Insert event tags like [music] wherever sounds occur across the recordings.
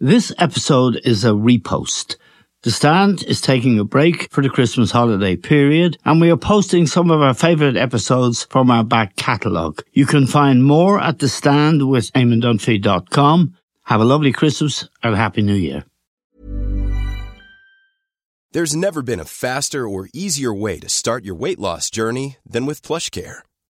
This episode is a repost. The Stand is taking a break for the Christmas holiday period, and we are posting some of our favourite episodes from our back catalogue. You can find more at The Stand with eamondunphy.com. Have a lovely Christmas and Happy New Year. There's never been a faster or easier way to start your weight loss journey than with PlushCare.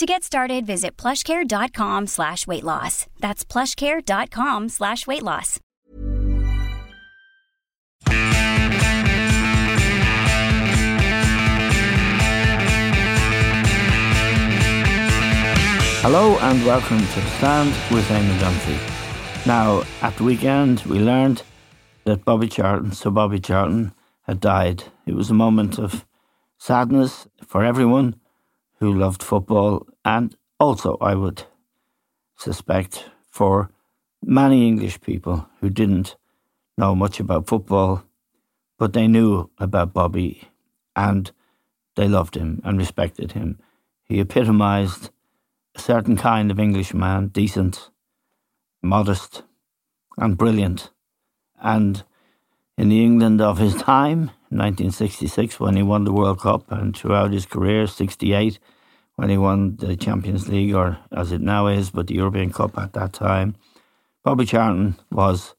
To get started, visit plushcare.com slash weight loss. That's plushcare.com slash weight loss. Hello and welcome to Stand with Eamon Dunphy. Now, at the weekend, we learned that Bobby Charlton, so Bobby Charlton, had died. It was a moment of sadness for everyone who loved football, and also, I would suspect, for many English people who didn't know much about football, but they knew about Bobby and they loved him and respected him. He epitomised a certain kind of Englishman, decent, modest, and brilliant. And in the England of his time, 1966 when he won the World Cup, and throughout his career, 68 when he won the Champions League, or as it now is, but the European Cup at that time. Bobby Charlton was,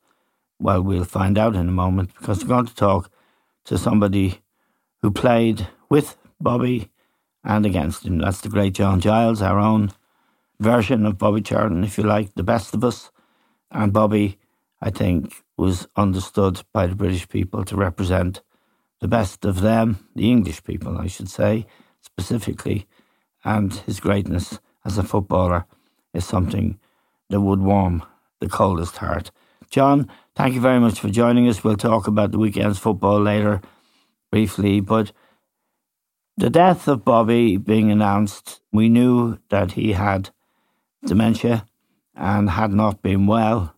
well, we'll find out in a moment because we're going to talk to somebody who played with Bobby and against him. That's the great John Giles, our own version of Bobby Charlton, if you like, the best of us. And Bobby, I think, was understood by the British people to represent the best of them, the English people, I should say, specifically. And his greatness as a footballer is something that would warm the coldest heart. John, thank you very much for joining us. We'll talk about the weekend's football later briefly, but the death of Bobby being announced, we knew that he had dementia and had not been well.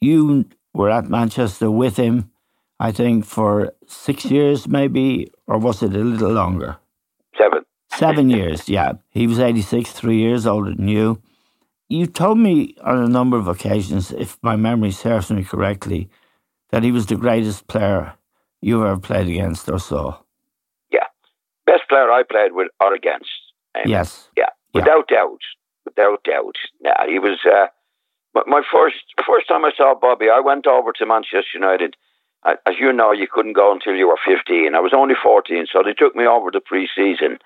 You were at Manchester with him, I think, for six years, maybe, or was it a little longer? Seven. Seven years, [laughs] yeah. He was 86, three years older than you. You told me on a number of occasions, if my memory serves me correctly, that he was the greatest player you ever played against or saw. Yeah. Best player I played with or against. Um, Yes. Yeah. Without doubt. Without doubt. Yeah, he was. Uh, my first first time I saw Bobby, I went over to Manchester United. As you know, you couldn't go until you were 15. I was only 14, so they took me over to pre-season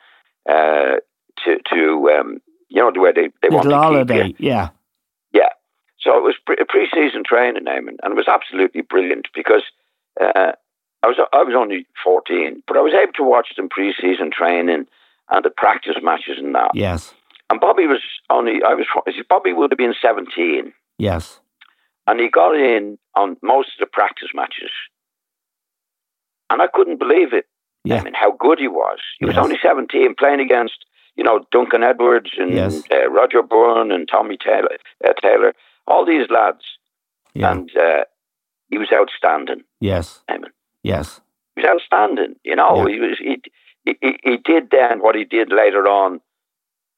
uh, to to um, you know the way they they want Little to holiday, keep you. yeah. Yeah. So it was pre- a pre-season training, Eamon, and it was absolutely brilliant because uh, I was I was only 14, but I was able to watch them pre-season training and the practice matches and that. Yes, And Bobby was only I was Bobby would have been 17, yes, and he got in on most of the practice matches, and I couldn't believe it. yeah, I mean, how good he was. He was only 17, playing against, you know, Duncan Edwards and Yes. uh, Roger Byrne and Tommy Taylor, uh, Taylor all these lads. yeah, And uh, he was outstanding, yes, Eamon. yes, He was outstanding. You know, Yeah. he was he he- he did then what he did later on,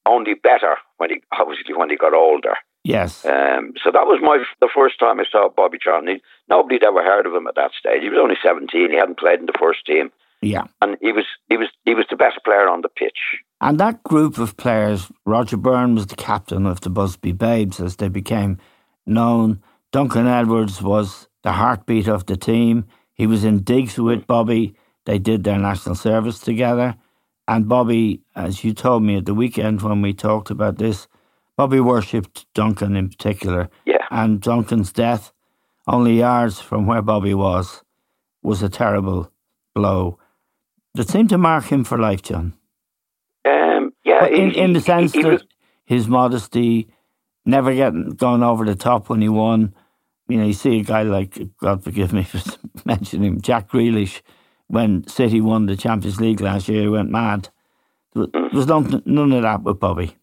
only better when he obviously when he got older. Yes. Um, so that was my the first time I saw Bobby Charlton. Nobody'd ever heard of him at that stage. He was only seventeen. He hadn't played in the first team, Yeah. and he was he was he was the best player on the pitch. And that group of players, Roger Byrne was the captain of the Busby Babes as they became known. Duncan Edwards was the heartbeat of the team. He was in digs with Bobby. They did their national service together. And Bobby, as you told me at the weekend when we talked about this, Bobby worshipped Duncan in particular. Yeah. And Duncan's death, only yards from where Bobby was, was a terrible blow that seemed to mark him for life, John. Um, yeah, in, he- in the sense he that was- his modesty, never getting gone over the top when he won. You know, you see a guy like, God forgive me for [laughs] mentioning him, Jack Grealish, when City won the Champions League last year, he went mad. There was, there was none, none of that with Bobby.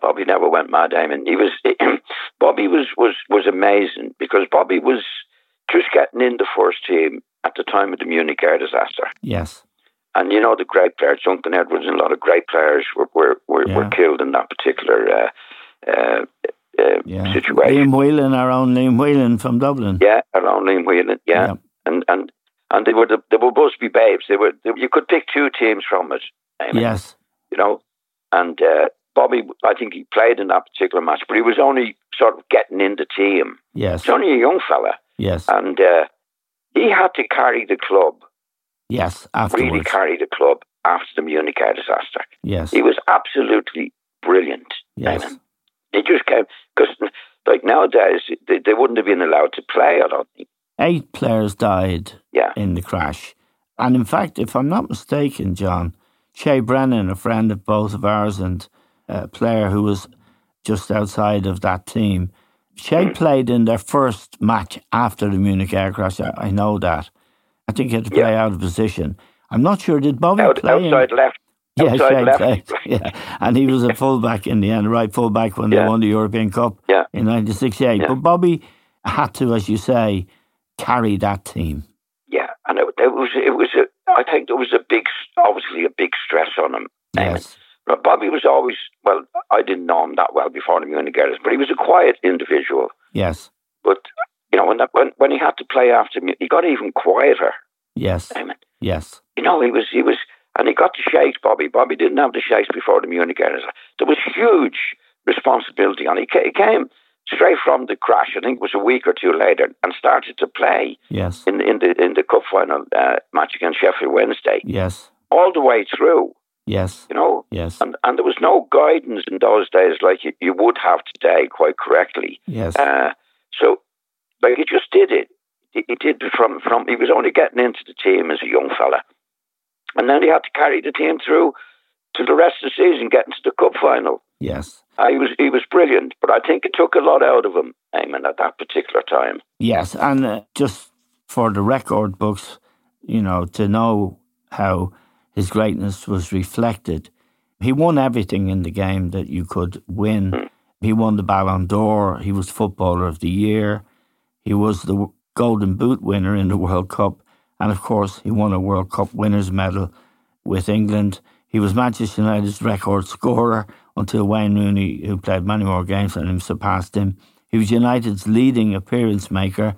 Bobby never went mad, Eamon. He was [clears throat] Bobby was, was was amazing because Bobby was just getting in the first team at the time of the Munich air disaster. Yes. And you know the great players, Duncan Edwards, and a lot of great players were were, were, Yeah. were killed in that particular uh, uh, uh, Yeah. situation. Liam Whelan, our own Liam Whelan from Dublin. Yeah, around Liam Whelan. Yeah, Yeah. and and and they were the, they were Busby babes. They were they, you could pick two teams from it. Yes. you know, and uh, Bobby, I think he played in that particular match, but he was only sort of getting in the team. Yes. He's only a young fella, Yes. and uh, he had to carry the club, Yes. really carry the club after the Munich air disaster. Yes. He was absolutely brilliant. Yes. He just came because, like nowadays, they, they wouldn't have been allowed to play. I don't think. Eight players died Yeah. in the crash. And in fact, if I'm not mistaken, John, Shay Brennan, a friend of both of ours and a player who was just outside of that team, Shay hmm. played in their first match after the Munich air crash. I, I know that. I think he had to play out of position. I'm not sure. Did Bobby Out, play? in- outside left. Yeah, outside Shay left. played. [laughs] Yeah, and he was a fullback in the end, right fullback when they won the European Cup Yeah. in 1968. Yeah. But Bobby had to, as you say, carry that team. Yeah, and it, it was it was a. I think there was a big, obviously a big stress on him. Yes. Bobby was always well. I didn't know him that well before the Munich Airs, but he was a quiet individual. Yes. But you know, when that, when when he had to play after me, he got even quieter. Yes. Eamon. Yes. You know, he was he was, and he got the shakes. Bobby, Bobby didn't have the shakes before the Munich Airs. There was huge responsibility on. He he came straight from the crash. I think it was a week or two later, and started to play Yes. in in the in the cup final uh, match against Sheffield Wednesday Yes. all the way through. Yes. You know, Yes. and and there was no guidance in those days like you, you would have today, quite correctly. Yes. Uh, so, like he just did it. He, he did it from from. He was only getting into the team as a young fella, and then he had to carry the team through to the rest of the season, getting to the cup final. Yes. Uh, he was he was brilliant, but I think it took a lot out of him, Eamon, at that particular time. Yes. And uh, just for the record books, you know, to know how his greatness was reflected, he won everything in the game that you could win. He won the Ballon d'Or. He was Footballer of the Year. He was the Golden Boot winner in the World Cup. And of course, he won a World Cup winners' medal with England. He was Manchester United's record scorer until Wayne Rooney, who played many more games than him, surpassed him. He was United's leading appearance maker,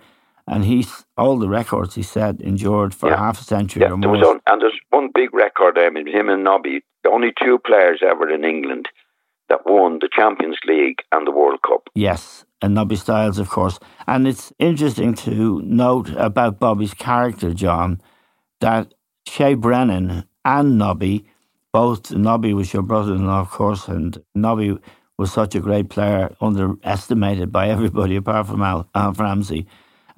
and he's all the records he set endured for Yeah. half a century Yeah, or there more. was on, and there's one big record. Um, I mean, him and Nobby, the only two players ever in England that won the Champions League and the World Cup. Yes, and Nobby Stiles, of course. And it's interesting to note about Bobby's character, John, that Shay Brennan and Nobby, both Nobby was your brother-in-law, of course, and Nobby was such a great player, underestimated by everybody [laughs] apart from Al, Alf Ramsey.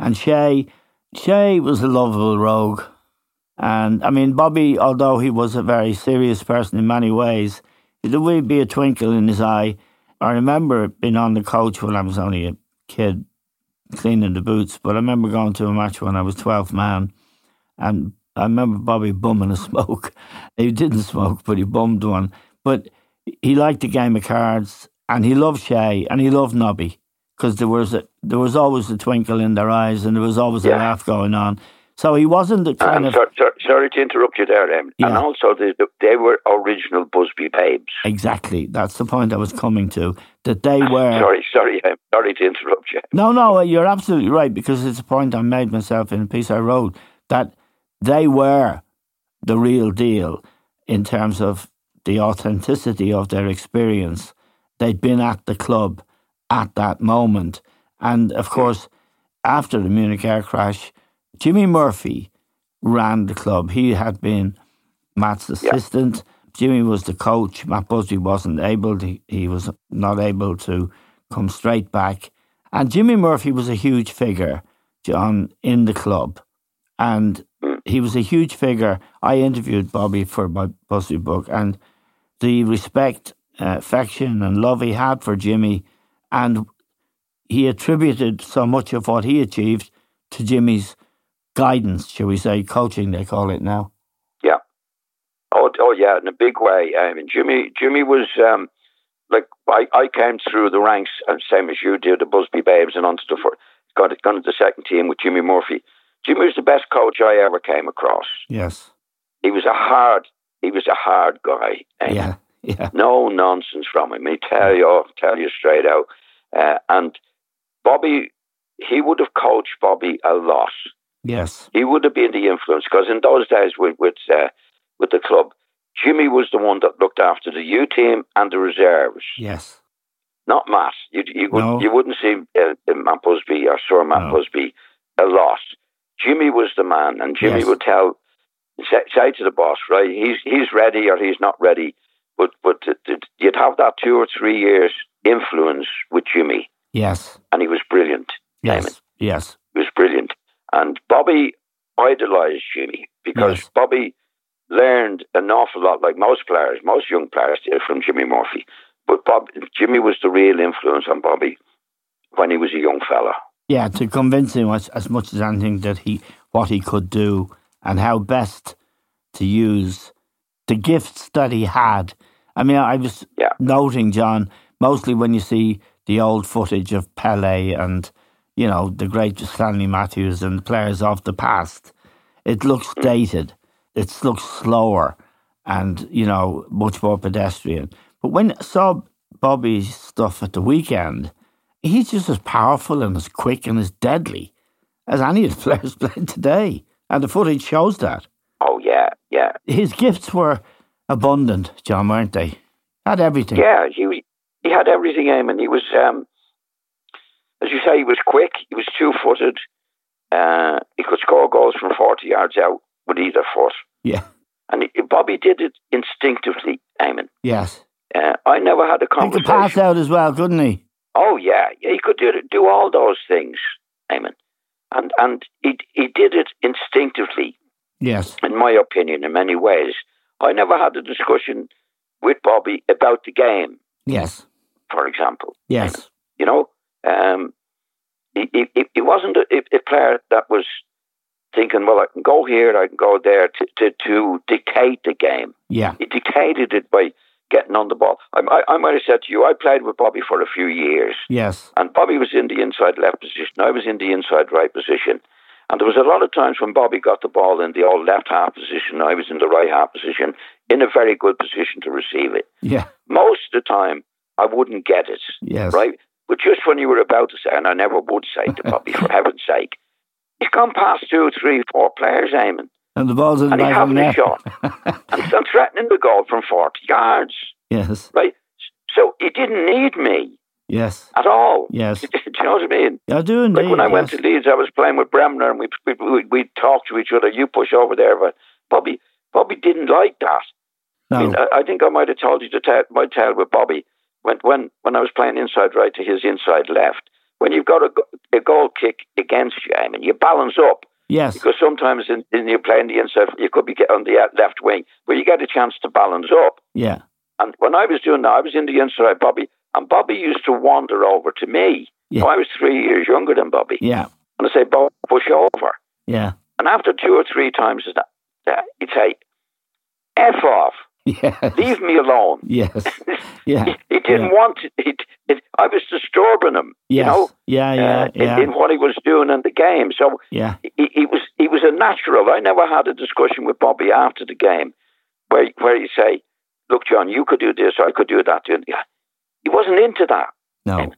And Shay, Shay was a lovable rogue. And I mean, Bobby, although he was a very serious person in many ways, there would be a twinkle in his eye. I remember being on the coach when I was only a kid cleaning the boots, but I remember going to a match when I was 12th man, and I remember Bobby bumming a smoke. [laughs] He didn't smoke, but he bummed one. But he liked the game of cards, and he loved Shay, and he loved Nobby, because there was a, there was always a twinkle in their eyes, and there was always a laugh going on. So he wasn't the kind And of so, so, sorry to interrupt you there, Em. And Yeah. also, they, they were original Busby babes. exactly. That's the point I was coming to. That they [laughs] were. Sorry, sorry, Em. Sorry to interrupt you. No, no, you're absolutely right because it's a point I made myself in a piece I wrote that they were the real deal in terms of the authenticity of their experience. They'd been at the club at that moment. And of course, after the Munich air crash, Jimmy Murphy ran the club. He had been Matt's assistant. Jimmy was the coach. Matt Busby wasn't able. To, he was not able to come straight back. And Jimmy Murphy was a huge figure, John, in the club. And he was a huge figure. I interviewed Bobby for my Busby book, and the respect, uh, affection, and love he had for Jimmy, and he attributed so much of what he achieved to Jimmy's guidance, shall we say, coaching, they call it now. Yeah. Oh, oh yeah, in a big way. I mean, Jimmy, Jimmy was um, like I, I came through the ranks, uh, same as you did, the Busby Babes, and onto the got got into the second team with Jimmy Murphy. Jimmy was the best coach I ever came across. Yes. He was a hard, he was a hard guy. Yeah, yeah. No nonsense from him. He tell you, tell you straight out. Uh, and Bobby, he would have coached Bobby a lot. Yes. He would have been the influence because in those days with with uh, with the club, Jimmy was the one that looked after the U team and the reserves. Yes. Not Matt. You you, would, No. you wouldn't see uh, Matt Busby or Sir Matt No. Busby a lot. Jimmy was the man, and Jimmy Yes. would tell say, say to the boss, right? He's he's ready or he's not ready. But but th- you'd have that two or three years influence with Jimmy, Yes. and he was brilliant. Yes. Eamon. Yes. He was brilliant. And Bobby idolized Jimmy because Yes. Bobby learned an awful lot, like most players, most young players did from Jimmy Murphy. But Bob, Jimmy was the real influence on Bobby when he was a young fella. Yeah, to convince him as, as much as anything that he what he could do and how best to use the gifts that he had. I mean, I was Yeah. noting, John, mostly when you see the old footage of Pele and you know the great Stanley Matthews and players of the past, it looks hmm. dated. It looks slower and you know much more pedestrian. But when I saw Bobby's stuff at the weekend, he's just as powerful and as quick and as deadly as any of the [laughs] players playing today. And the footage shows that. Oh yeah, yeah, His gifts were abundant, John, weren't they? Had everything. yeah. He was, he had everything, Eamon. He was, um, as you say, he was quick. He was two footed. Uh, he could score goals from forty yards out with either foot. Yeah. And he, Bobby did it instinctively, Eamon. Yes. Uh, I never had a conversation. He could pass out as well, couldn't he? Oh yeah, yeah, he could do do all those things, Eamon, and and he he did it instinctively, Yes. in my opinion, in many ways. I never had a discussion with Bobby about the game, Yes. For example. Yes. You know, um, he, he, he wasn't a, a player that was thinking, well, I can go here, I can go there to, to, to dictate the game. Yeah. He dictated it by getting on the ball. I, I, I might have said to you, I played with Bobby for a few years. Yes. And Bobby was in the inside left position. I was in the inside right position. And there was a lot of times when Bobby got the ball in the old left half position, I was in the right half position, in a very good position to receive it. Yeah. Most of the time, I wouldn't get it, Yes. right? But just when you were about to say, and I never would say [laughs] to Bobby, for heaven's sake, he's gone past two, three, four players aiming, And the ball's in the back of the net. shot, [laughs] and, threatening the goal from 40 yards, yes. right? So he didn't need me Yes. at all. Yes. [laughs] Do you know what I mean? I do indeed. Like when I went to Leeds, I was playing with Bremner, and we we we we talked to each other. You push over there, but Bobby Bobby didn't like that. I mean, I, I think I might have told you to tell my tale with Bobby when when when I was playing inside right to his inside left. When you've got a, a goal kick against you, I mean, you balance up yes. because sometimes in, in you're playing the inside, you could be get on the uh, left wing, but you get a chance to balance up. Yeah. And when I was doing that, I was in the inside, Bobby, and Bobby used to wander over to me. Yeah. Now, I was three years younger than Bobby. Yeah. And I say, Bob, push over. Yeah. And after two or three times, he'd say, F off, [laughs] Yes. leave me alone. Yes. [laughs] Yeah. He, he didn't Yeah. want it. He, it. I was disturbing him, Yes. you know, yeah. Yeah. uh, in, yeah. in what he was doing in the game. So yeah. he, he was he was a natural. I never had a discussion with Bobby after the game where where he say, "Look, John, you could do this, I could do that." Yeah. He wasn't into that. No.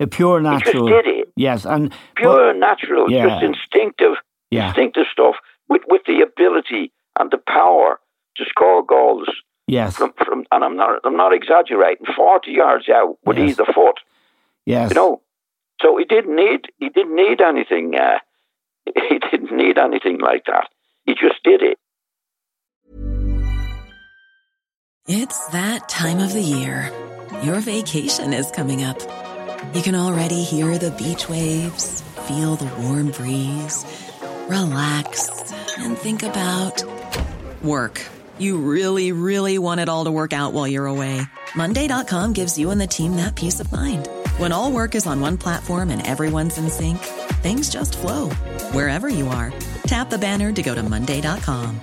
A pure natural. He just did it. Yes. And Pure natural, Yeah. just instinctive, yeah. instinctive stuff with with the ability and the power to score goals Yes. from from. And I'm not I'm not exaggerating. Forty yards out with Yes. either foot. Yes. You know. So he didn't need he didn't need anything. Uh, [laughs] he didn't need anything like that. He just did it. It's that time of the year. Your vacation is coming up. You can already hear the beach waves, feel the warm breeze, relax, and think about work. You really, really want it all to work out while you're away. Monday.com gives you and the team that peace of mind. When all work is on one platform and everyone's in sync, things just flow wherever you are. Tap the banner to go to Monday.com.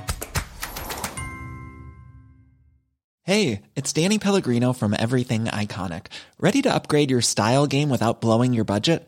Hey, it's Danny Pellegrino from Everything Iconic. Ready to upgrade your style game without blowing your budget?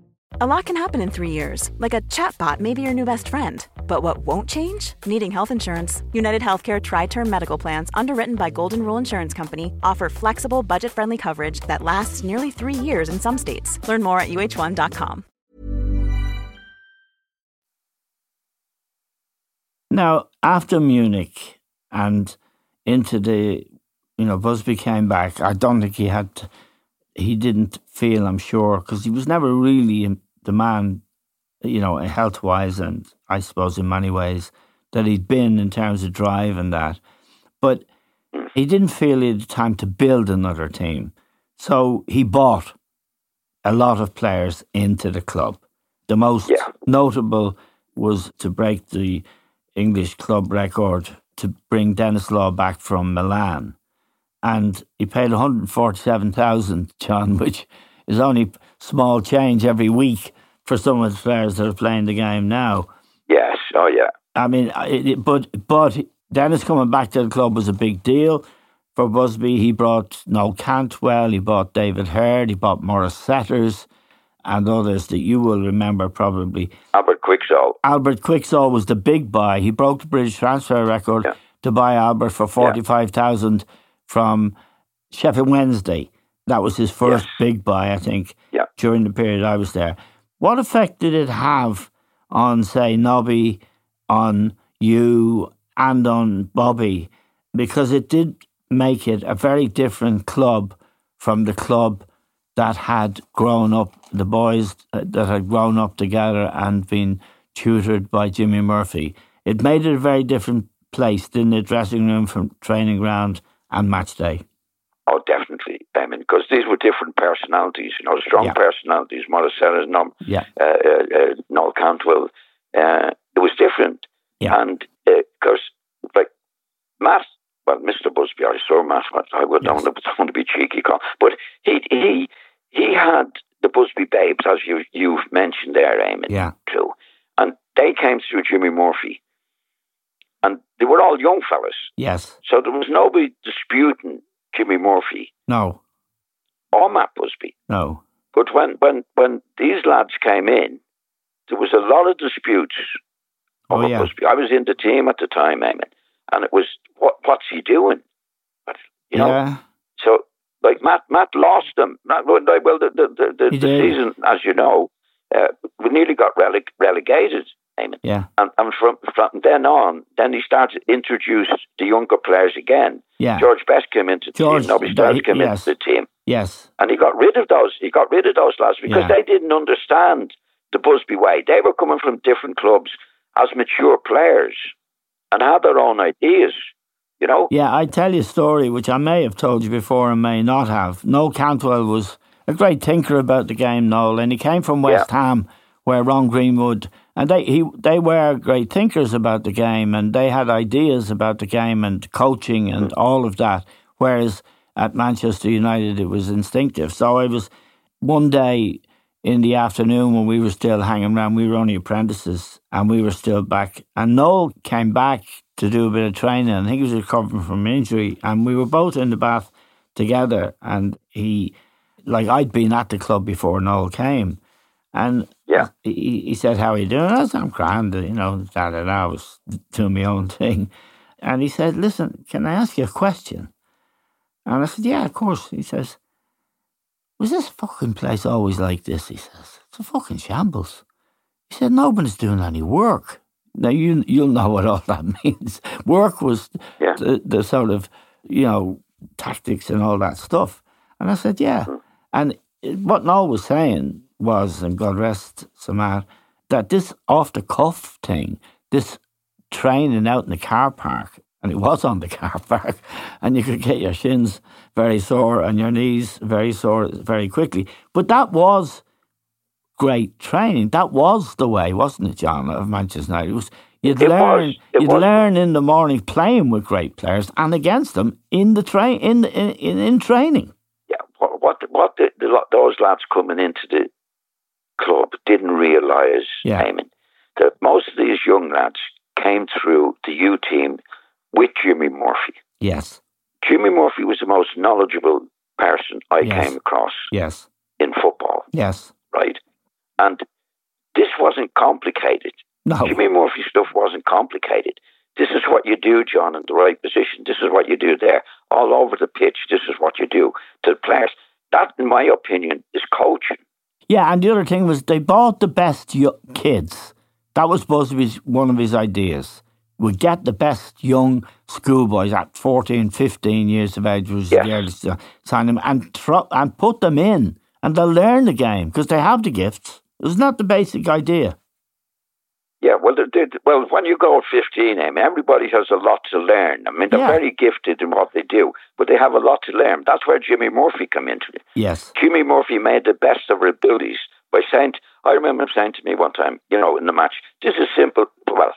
A lot can happen in three years. Like a chatbot may be your new best friend. But what won't change? Needing health insurance. United Healthcare Tri Term Medical Plans, underwritten by Golden Rule Insurance Company, offer flexible, budget friendly coverage that lasts nearly three years in some states. Learn more at uh1.com. Now, after Munich and into the, you know, Busby came back, I don't think he had, he didn't feel, I'm sure, because he was never really the man, you know, health wise, and I suppose in many ways that he'd been in terms of drive and that. But mm. he didn't feel he had time to build another team. So he bought a lot of players into the club. The most Yeah. notable was to break the English club record to bring Denis Law back from Milan. And he paid 147,000, John, [laughs] which is only small change every week for some of the players that are playing the game now. Yes. Oh, yeah. I mean, it, but but Dennis coming back to the club was a big deal for Busby. He brought Noel Cantwell, he bought David Herd, he bought Maurice Setters, and others that you will remember probably. Albert Quixall. Albert Quixall was the big buy. He broke the British transfer record Yeah. to buy Albert for forty five thousand from Sheffield Wednesday. That was his first Yes. big buy, I think, Yeah. during the period I was there. What effect did it have on, say, Nobby, on you, and on Bobby? Because it did make it a very different club from the club that had grown up, the boys uh, that had grown up together and been tutored by Jimmy Murphy. It made it a very different place, didn't it? Dressing room from training ground and match day. Oh, definitely. Mean, because these were different personalities, you know, strong Yeah. personalities. Maurice Setters, Nom, Yeah. uh, uh, uh, Noel Cantwell. Uh, it was different. Yeah. And because, like, Matt, well, Mr. Busby, I saw Matt, but I would Yes. [laughs] don't, want to, don't want to be cheeky, but he he he had the Busby babes, as you you've mentioned there, Eamon, Yeah. too. And they came through Jimmy Murphy. And they were all young fellas. Yes. So there was nobody disputing Jimmy Murphy No. Or Matt Busby. No. But when, when, when these lads came in, there was a lot of disputes Oh, yeah. Busby. I was in the team at the time, Eamon, and it was, what, what's he doing? But, you know, yeah. so like Matt, Matt lost them. Not, well, the, the, the, the, the season, as you know, uh, we nearly got releg- relegated, Yeah. And, and from, from then on, then he started to introduce the younger players again. Yeah. George Best came into the George, team. Nobby Stiles came yes. into the team. Yes. And he got rid of those. He got rid of those lads because Yeah. they didn't understand the Busby way. They were coming from different clubs as mature players and had their own ideas. You know, Yeah, I tell you a story which I may have told you before and may not have. Noel Cantwell was a great thinker about the game, Noel, and he came from West Ham, where Ron Greenwood and they he they were great thinkers about the game, and they had ideas about the game and coaching and mm. all of that. Whereas at Manchester United, it was instinctive. So I was one day in the afternoon when we were still hanging around, we were only apprentices and we were still back. And Noel came back to do a bit of training. I think he was recovering from injury. And we were both in the bath together. And he, like, I'd been at the club before Noel came. And Yeah. he, he said, How are you doing? I said, I'm grand, you know, da da da. I was doing my own thing. And he said, Listen, can I ask you a question? And I said, Yeah, of course. He says, Was this fucking place always like this? He says, It's a fucking shambles. He said, Nobody's doing any work. Now, you, you'll know what all [laughs] that means. Work was Yeah. the, the sort of, you know, tactics and all that stuff. And I said, Yeah. Mm. And what Noel was saying was, and God rest Samad, that this off the cuff thing, this training out in the car park, and it was on the [laughs] car park, and you could get your shins very sore and your knees very sore very quickly. But that was great training. That was the way, wasn't it, John, of Manchester United? It was you'd It learn was. You'd was. learn in the morning playing with great players and against them in the train in, in in in training. Yeah, what what, what the, the, those lads coming into the club didn't realise, Yeah. Eamon, that most of these young lads came through the U team with Jimmy Murphy. Yes. Jimmy Murphy was the most knowledgeable person I Yes. came across Yes. in football, Yes. right? And this wasn't complicated. No. Jimmy Murphy stuff wasn't complicated. This is what you do, John, in the right position. This is what you do there. All over the pitch, this is what you do to the players. That, in my opinion, is coaching. Yeah, and the other thing was they bought the best yo- kids. That was supposed to be one of his ideas. We get the best young schoolboys at 14, 15 years of age, was Yes. the earliest to sign them, and, tro- and put them in, and they'll learn the game because they have the gifts. It's not the basic idea. Yeah, well, they did. Well, when you go at 15, I mean, everybody has a lot to learn. I mean, they're Yeah. very gifted in what they do, but they have a lot to learn. That's where Jimmy Murphy come into it. Yes. Jimmy Murphy made the best of her abilities by saying, I remember him saying to me one time, you know, in the match, this is simple. Well,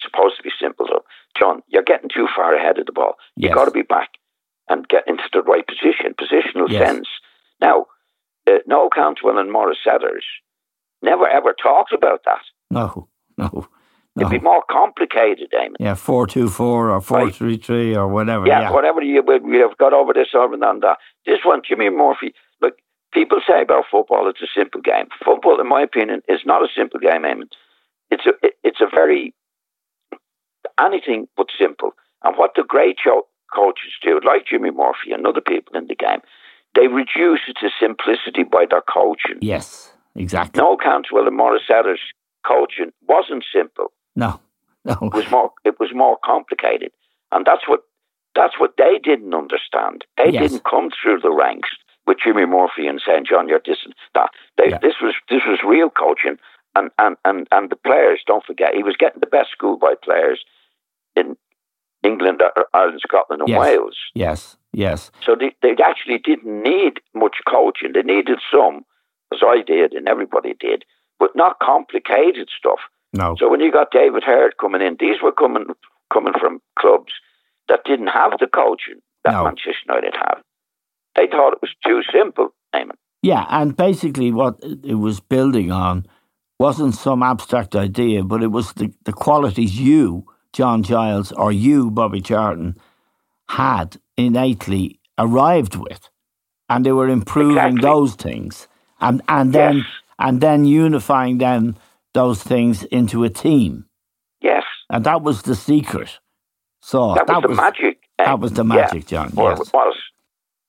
supposed to be simple, though. John, you're getting too far ahead of the ball. You've got to be back and get into the right position, positional Yes. sense. Now, uh, Noel Cantwell and Maurice Setters never ever talked about that. No. [laughs] No. It'd be more complicated, Eamon. Yeah, 424 or 433 or whatever. Yeah, Yeah. whatever you we we have got over this over and that. This one, Jimmy Murphy. Look, people say about football, it's a simple game. Football, in my opinion, is not a simple game. Eamon. It's a it- it's a very anything but simple. And what the great coaches do, like Jimmy Murphy and other people in the game, they reduce it to simplicity by their coaching. Yes, exactly. No Cantwell and Maurice Setters coaching wasn't simple. No. No. It was more it was more complicated, and that's what that's what they didn't understand. They Yes. didn't come through the ranks with Jimmy Murphy and saying, "John, you're this and that." They, Yeah. This was this was real coaching, and, and and and the players don't forget he was getting the best schoolboy players in England, uh, Ireland, Scotland, and Yes. Wales. Yes. Yes. So they, they actually didn't need much coaching. They needed some, as I did and everybody did, but not complicated stuff. No. So when you got David Herd coming in, these were coming coming from clubs that didn't have the coaching that No. Manchester United have. They thought it was too simple, Eamon. Yeah, and basically what it was building on wasn't some abstract idea, but it was the, the qualities you, John Giles, or you, Bobby Charlton, had innately arrived with. And they were improving Exactly. those things. And and then Yes. And then unifying them those things into a team. Yes, And that was the secret. So that was the magic. That Eamon. was the Yeah. magic, John. Or Yes. was.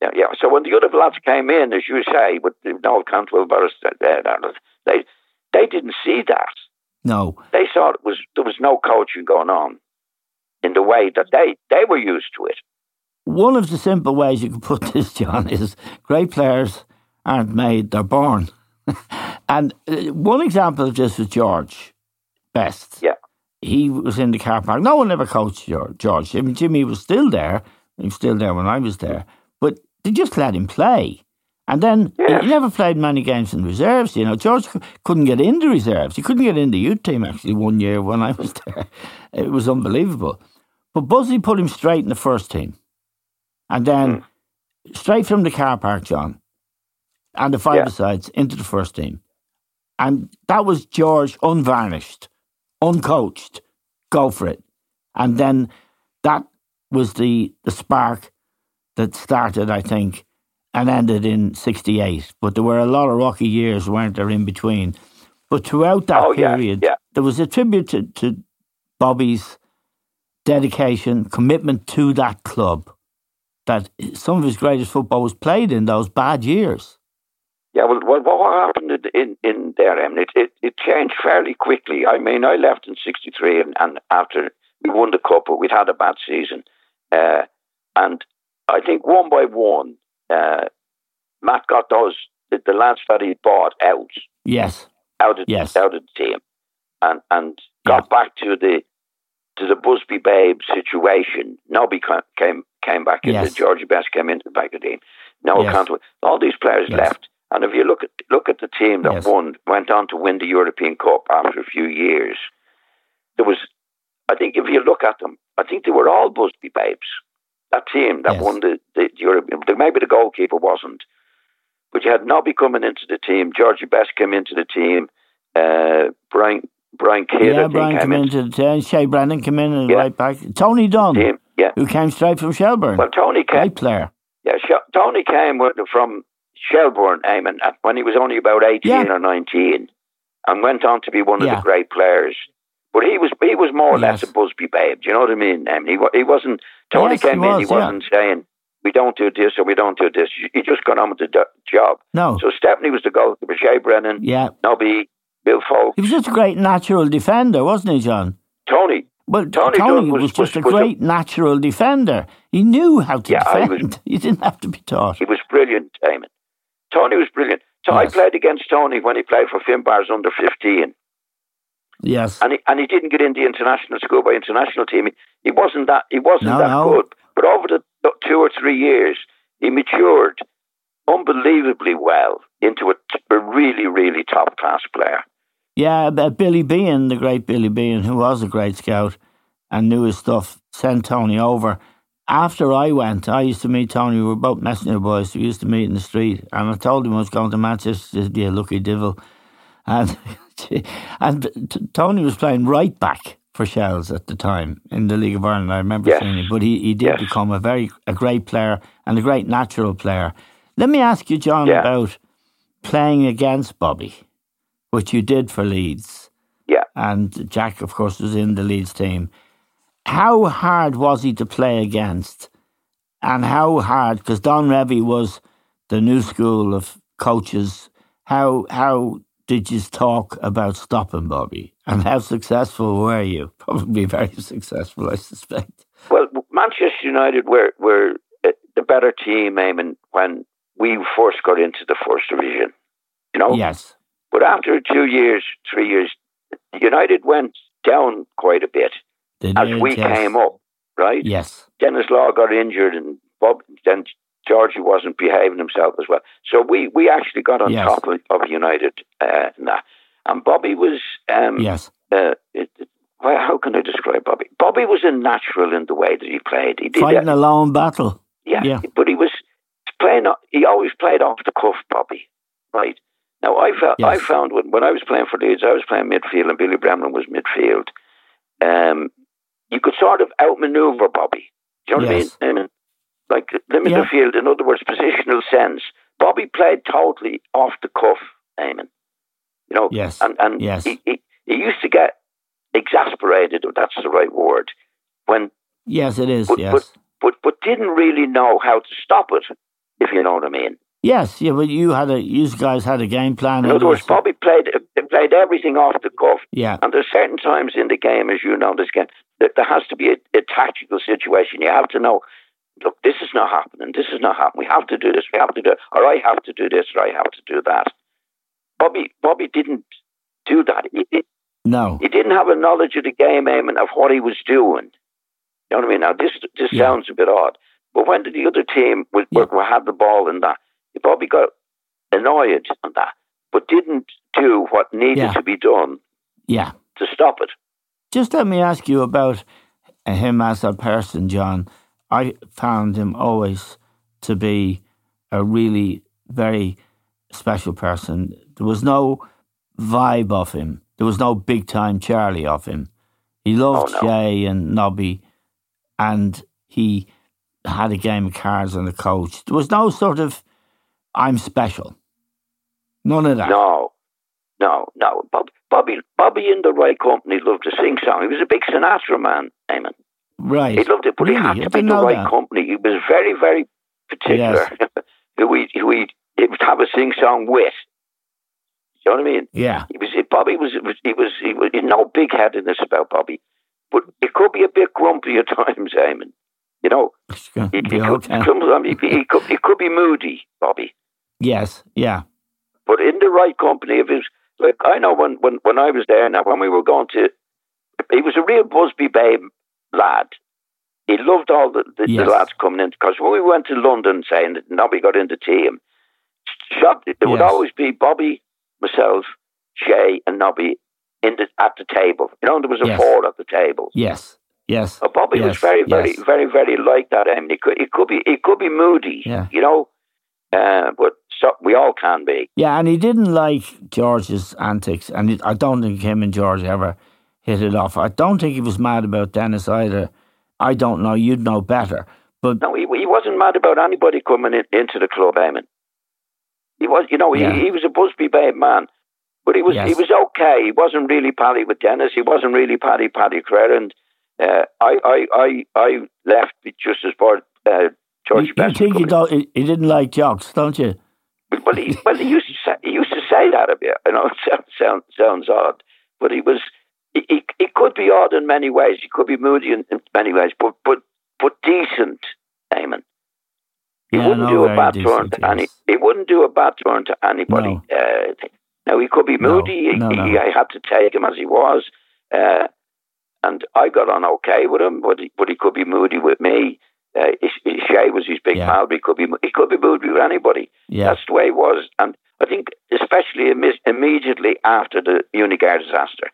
Yeah, yeah. So when the other lads came in, as you say, with Noel Cantwell, Burris, uh, uh, they they didn't see that. No. They thought it was there was no coaching going on in the way that they they were used to it. One of the simple ways you can put [laughs] this, John, is great players aren't made, they're born. [laughs] and uh, one example of this was George Best. Yeah. He was in the car park. No one ever coached George. I mean, Jimmy was still there. He was still there when I was there. But they just let him play. And then Yes. he never played many games in reserves. You know, George couldn't get into reserves. He couldn't get in the youth team actually one year when I was [laughs] there. It was unbelievable. But Busby put him straight in the first team. And then straight from the car park, John, and the five Yeah. sides into the first team. And that was George unvarnished, uncoached. Go for it. And then that was the, the spark that started, I think, and ended in 68. But there were a lot of rocky years, weren't there, in between? But throughout that Oh, yeah, period, yeah. there was a tribute to, to Bobby's dedication, commitment to that club. That some of his greatest football was played in those bad years. Yeah, well, well what happened in in, there, Em, it, it it changed fairly quickly. I mean, I left in '63, and, and after we won the cup, but we'd had a bad season, uh, and I think one by one, uh, Matt got those the, the lads that he bought out Yes, out of Yes. out of the team, and and got back to the to the Busby Babe situation. Nobby ca- came came back in. Yes. Georgie Best came into the back of the team. No Yes. account. All these players Yes. left, and if you look at look at the team that Yes. won, went on to win the European Cup after a few years. There was, I think, if you look at them, I think they were all Busby Babes. That team that Yes. won the, the European, maybe the goalkeeper wasn't, but you had Nobby coming into the team. Georgie Best came into the team. Uh, Brian Brian Kidd, yeah. Brian came came into the team. Shay Brennan came in and Yeah. right back. Tony Dunne, team. Yeah. who came straight from Shelbourne. Well, Tony came. Great player. Yeah, Tony came from Shelbourne, Eamon, when he was only about eighteen Yeah. or nineteen, and went on to be one of Yeah. the great players. But he was he was more or less a Busby babe. Do you know what I mean? Um, he he wasn't. Tony Yes, he came in. was, He yeah. wasn't saying we don't do this or we don't do this. He just got on with the do- job. No. So Stepney was the goalkeeper. Shay Brennan, Yeah. Nobby, Bill Foulkes, He was just a great natural defender, wasn't he, John? Tony. Well, Tony Tony, was, was- just a was- a- great natural defender. He knew how to Yeah, I was- defend. [laughs] he didn't have to be taught. He was brilliant. Tony was brilliant. So Yes. I played against Tony when he played for Finbar's under fifteen. Yes. and he, and he didn't get in the international schoolboy international team. He, he wasn't that he wasn't No, that no. good. But over the two or three years, he matured unbelievably well into a really really top class player. Yeah, Billy Behan, the great Billy Behan, who was a great scout and knew his stuff, sent Tony over. After I went, I used to meet Tony. We were both messenger boys. We used to meet in the street, and I told him I was going to Manchester to be a lucky devil. [laughs] And and t- Tony was playing right back for Shels at the time in the League of Ireland. I remember Yes. seeing him, but he, he did Yes. become a very a great player and a great natural player. Let me ask you, John, Yeah. about playing against Bobby, which you did for Leeds Yeah, and Jack, of course, was in the Leeds team. How hard was he to play against? And how hard, because Don Revie was the new school of coaches, how, how did you talk about stopping Bobby? And how successful were you? [laughs] Probably very successful, I suspect. well, Manchester United were were uh, the better team, Eamon, when we first got into the first division. You know, Yes. but after two years, three years, United went down quite a bit As we yes. came up, right? Yes. Denis Law got injured and Bob then Georgie wasn't behaving himself as well. So we, we actually got on Yes. top of, of United uh, that. And Bobby was um, Yes. uh, it, well, how can I describe Bobby? Bobby was a natural in the way that he played. He did Fighting that. a long battle. Yeah, yeah. but he was playing. He always played off the cuff, Bobby. Right now, I felt I found when, when I was playing for Leeds, I was playing midfield, and Billy Bremner was midfield. Um, you could sort of outmaneuver Bobby. Do you know Yes. what I mean? Like limit Yeah. the field. In other words, positional sense. Bobby played totally off the cuff, Eamon. You know, Yes. and and Yes. he, he he used to get exasperated, if that's the right word, when Yes, it is. but, yes. but but but didn't really know how to stop it, if you know what I mean. Yes. Yeah, but you had a, you guys had a game plan. In other words, Bobby played uh, played everything off the cuff, Yeah. and there's certain times in the game, as you know, this game, that there has to be a, a tactical situation. You have to know, look, this is not happening. This is not happening. We have to do this. We have to do, or I have to do this, or I have to do that. Bobby Bobby didn't do that. He, he, No. he didn't have a knowledge of the game, Eamon, of what he was doing. You know what I mean? Now this this Yeah. sounds a bit odd, but when did the other team was, Yeah. were, had the ball in that, he probably got annoyed on that, but didn't do what needed Yeah. to be done Yeah. to stop it. Just let me ask you about uh, him as a person, John. I found him always to be a really very special person. There was no vibe of him. There was no big time Charlie of him. He loved Oh, no. Shay and Nobby, and he had a game of cards on the coach. There was no sort of I'm special. None of that. No, no, no. Bob, Bobby, Bobby in the right company loved to sing song. He was a big Sinatra man, Eamon. Right. He loved it, but really? he had I to be didn't the right that. company. He was very, very particular [laughs] who he who he he would have a sing song with. You know what I mean? Yeah. He was Bobby was he was he was he was no big headedness about Bobby, but it could be a bit grumpy at [laughs] times, Eamon. You know, It's he, he, could, sometimes he, he could he could be moody, Bobby. Yes. Yeah. but in the right company. If it was like I know when when when I was there now when we were going to, he was a real Busby Babe lad. He loved all the, the, Yes. the lads coming in because when we went to London, saying that Nobby got into team, shop there would always be Bobby, myself, Shay, and Nobby in the at the table. You know, there was a Yes. four at the table. Yes. Yes. So Bobby was very, very, yes. very, very like that. I mean, he could, he could be, he could be moody, Yeah. you know, uh, but so, we all can be. Yeah, and he didn't like George's antics, and it, I don't think him and George ever hit it off. I don't think he was mad about Denis either. I don't know. You'd know better. But No, he, he wasn't mad about anybody coming in, into the club, Eamon. He was, you know, Yeah. he, he was a Busby Babe man, but he was Yes. he was okay. He wasn't really pally with Denis. He wasn't really paddy paddy Clare. Uh, I, I, I, I left just as part uh, George you, you think he, don't, he, he didn't like jocks, don't you? Well, he, well, he used to say, he used to say that of you. I know it [laughs] sounds sound, sounds odd, but he was he, he, he could be odd in many ways. He could be moody in, in many ways, but but but decent, Eamon. He Yeah, wouldn't no, do a bad turn to any. He wouldn't do a bad turn to anybody. No. Uh, now he could be moody. no, he, he- I had to take him as he was, uh, and I got on okay with him. But he, but he could be moody with me. Uh, Shay was his big Yeah. pal. But he could be he could be moody with anybody. Yeah. That's the way it was. And I think, especially imme- immediately after the Munich air disaster,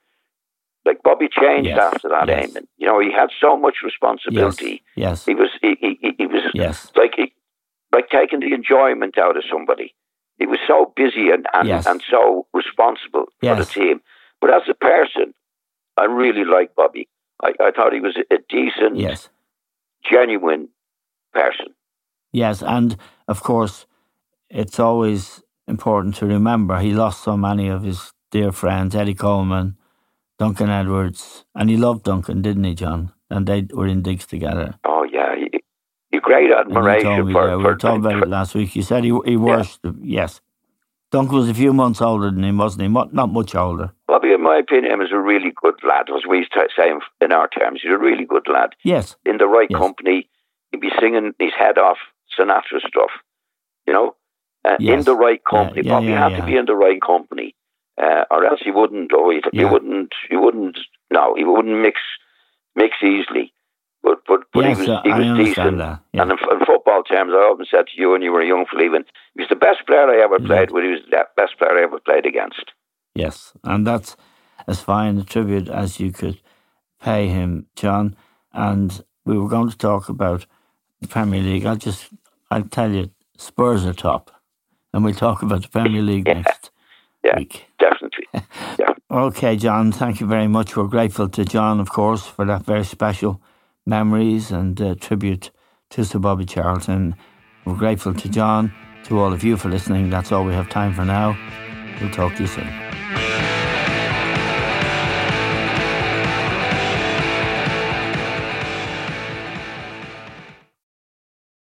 like Bobby changed Yes, after that, yes. Eamon. You know, he had so much responsibility. Yes. yes. He was, he, he, he- he was Yes. like, he, like taking the enjoyment out of somebody. He was so busy and, and, Yes. and so responsible for the team. But as a person, I really liked Bobby. I, I thought he was a decent, Yes. genuine person. Yes. And of course, it's always important to remember he lost so many of his dear friends, Eddie Colman, Duncan Edwards, and he loved Duncan, didn't he, John? And they were in digs together. Oh yeah, he, he great And you admiration told me, for, yeah, we for, were talking about it last week. You said he he worshipped him. Yes. Duncan was a few months older than him, wasn't he? Not much older. Bobby, in my opinion, was a really good lad. As we used to say in- our terms, he's a really good lad. Yes. In the right Yes. company, he'd be singing his head off Sinatra stuff. You know, uh, in the right company. yeah, Bobby yeah, had yeah. to be in the right company, uh, or else he wouldn't. Or he, he wouldn't. He wouldn't. No, he wouldn't mix mix easily. But but but Yes, he was uh, he I was understand decent. that, yeah. And in, in football terms, I often said to you when you were a young even he was the best player I ever played with. He was the best player I ever played against. Yes. And that's as fine a tribute as you could pay him, John. And we were going to talk about the Premier League. I'll just, I'll tell you, Spurs are top. And we'll talk about the Premier [laughs] League Yeah. next Yeah, week. definitely. [laughs] Yeah. Okay, John, thank you very much. We're grateful to John, of course, for that very special memories and uh, tribute to Sir Bobby Charlton. We're grateful to John, to all of you for listening. That's all we have time for now. We'll talk to you soon.